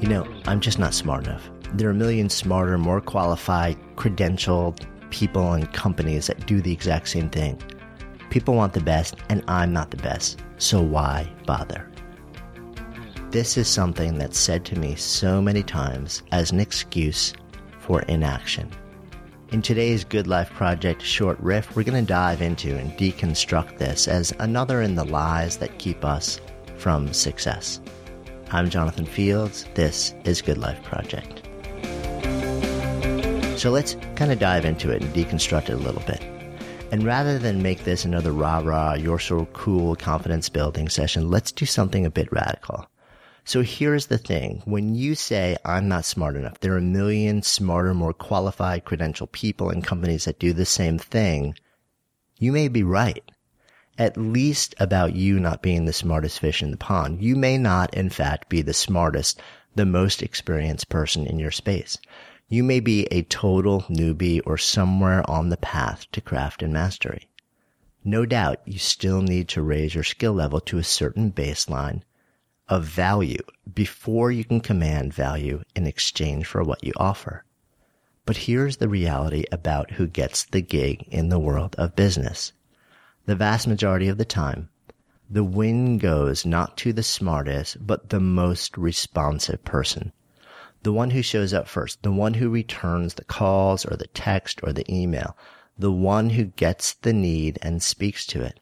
You know, I'm just not smart enough. There are a million smarter, more qualified, credentialed people and companies that do the exact same thing. People want the best, and I'm not the best, so why bother? This is something that's said to me so many times as an excuse for inaction. In today's Good Life Project short riff, we're going to dive into and deconstruct this as another in the lies that keep us from success. I'm Jonathan Fields. This is Good Life Project. So let's kind of dive into it and deconstruct it a little bit. And rather than make this another rah rah, you're so cool confidence building session, let's do something a bit radical. So here's the thing. When you say, I'm not smart enough, there are a million smarter, more qualified, credentialed people and companies that do the same thing. You may be right at least about you not being the smartest fish in the pond. You may not, in fact, be the smartest, the most experienced person in your space. You may be a total newbie or somewhere on the path to craft and mastery. No doubt you still need to raise your skill level to a certain baseline of value before you can command value in exchange for what you offer. But here's the reality about who gets the gig in the world of business the vast majority of the time, the win goes not to the smartest, but the most responsive person. The one who shows up first, the one who returns the calls or the text or the email, the one who gets the need and speaks to it.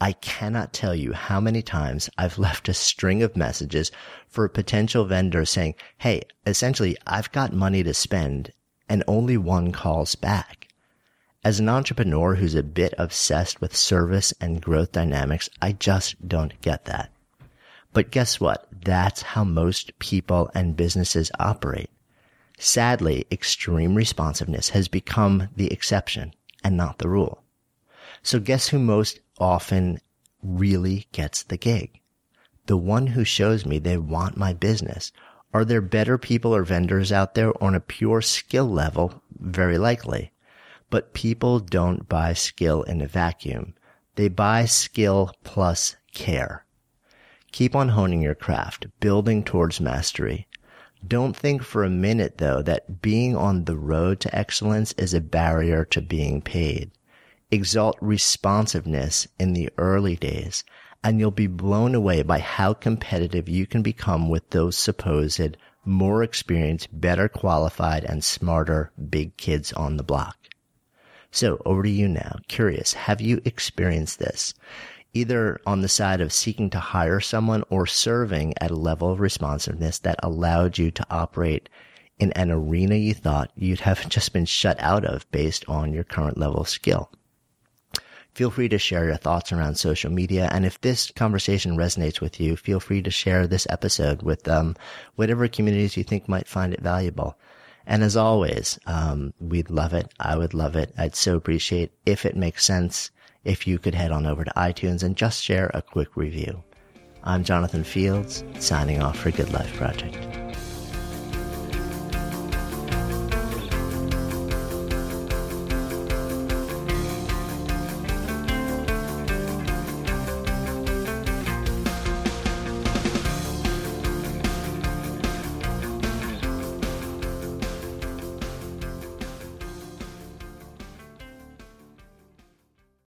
I cannot tell you how many times I've left a string of messages for a potential vendor saying, Hey, essentially, I've got money to spend and only one calls back. As an entrepreneur who's a bit obsessed with service and growth dynamics, I just don't get that. But guess what? That's how most people and businesses operate. Sadly, extreme responsiveness has become the exception and not the rule. So guess who most often really gets the gig? The one who shows me they want my business. Are there better people or vendors out there on a pure skill level? Very likely. But people don't buy skill in a vacuum. They buy skill plus care. Keep on honing your craft, building towards mastery. Don't think for a minute though that being on the road to excellence is a barrier to being paid. Exalt responsiveness in the early days and you'll be blown away by how competitive you can become with those supposed more experienced, better qualified and smarter big kids on the block. So over to you now. Curious, have you experienced this? Either on the side of seeking to hire someone or serving at a level of responsiveness that allowed you to operate in an arena you thought you'd have just been shut out of based on your current level of skill. Feel free to share your thoughts around social media. And if this conversation resonates with you, feel free to share this episode with um, whatever communities you think might find it valuable. And as always, um, we'd love it. I would love it. I'd so appreciate if it makes sense if you could head on over to iTunes and just share a quick review. I'm Jonathan Fields, signing off for Good Life Project.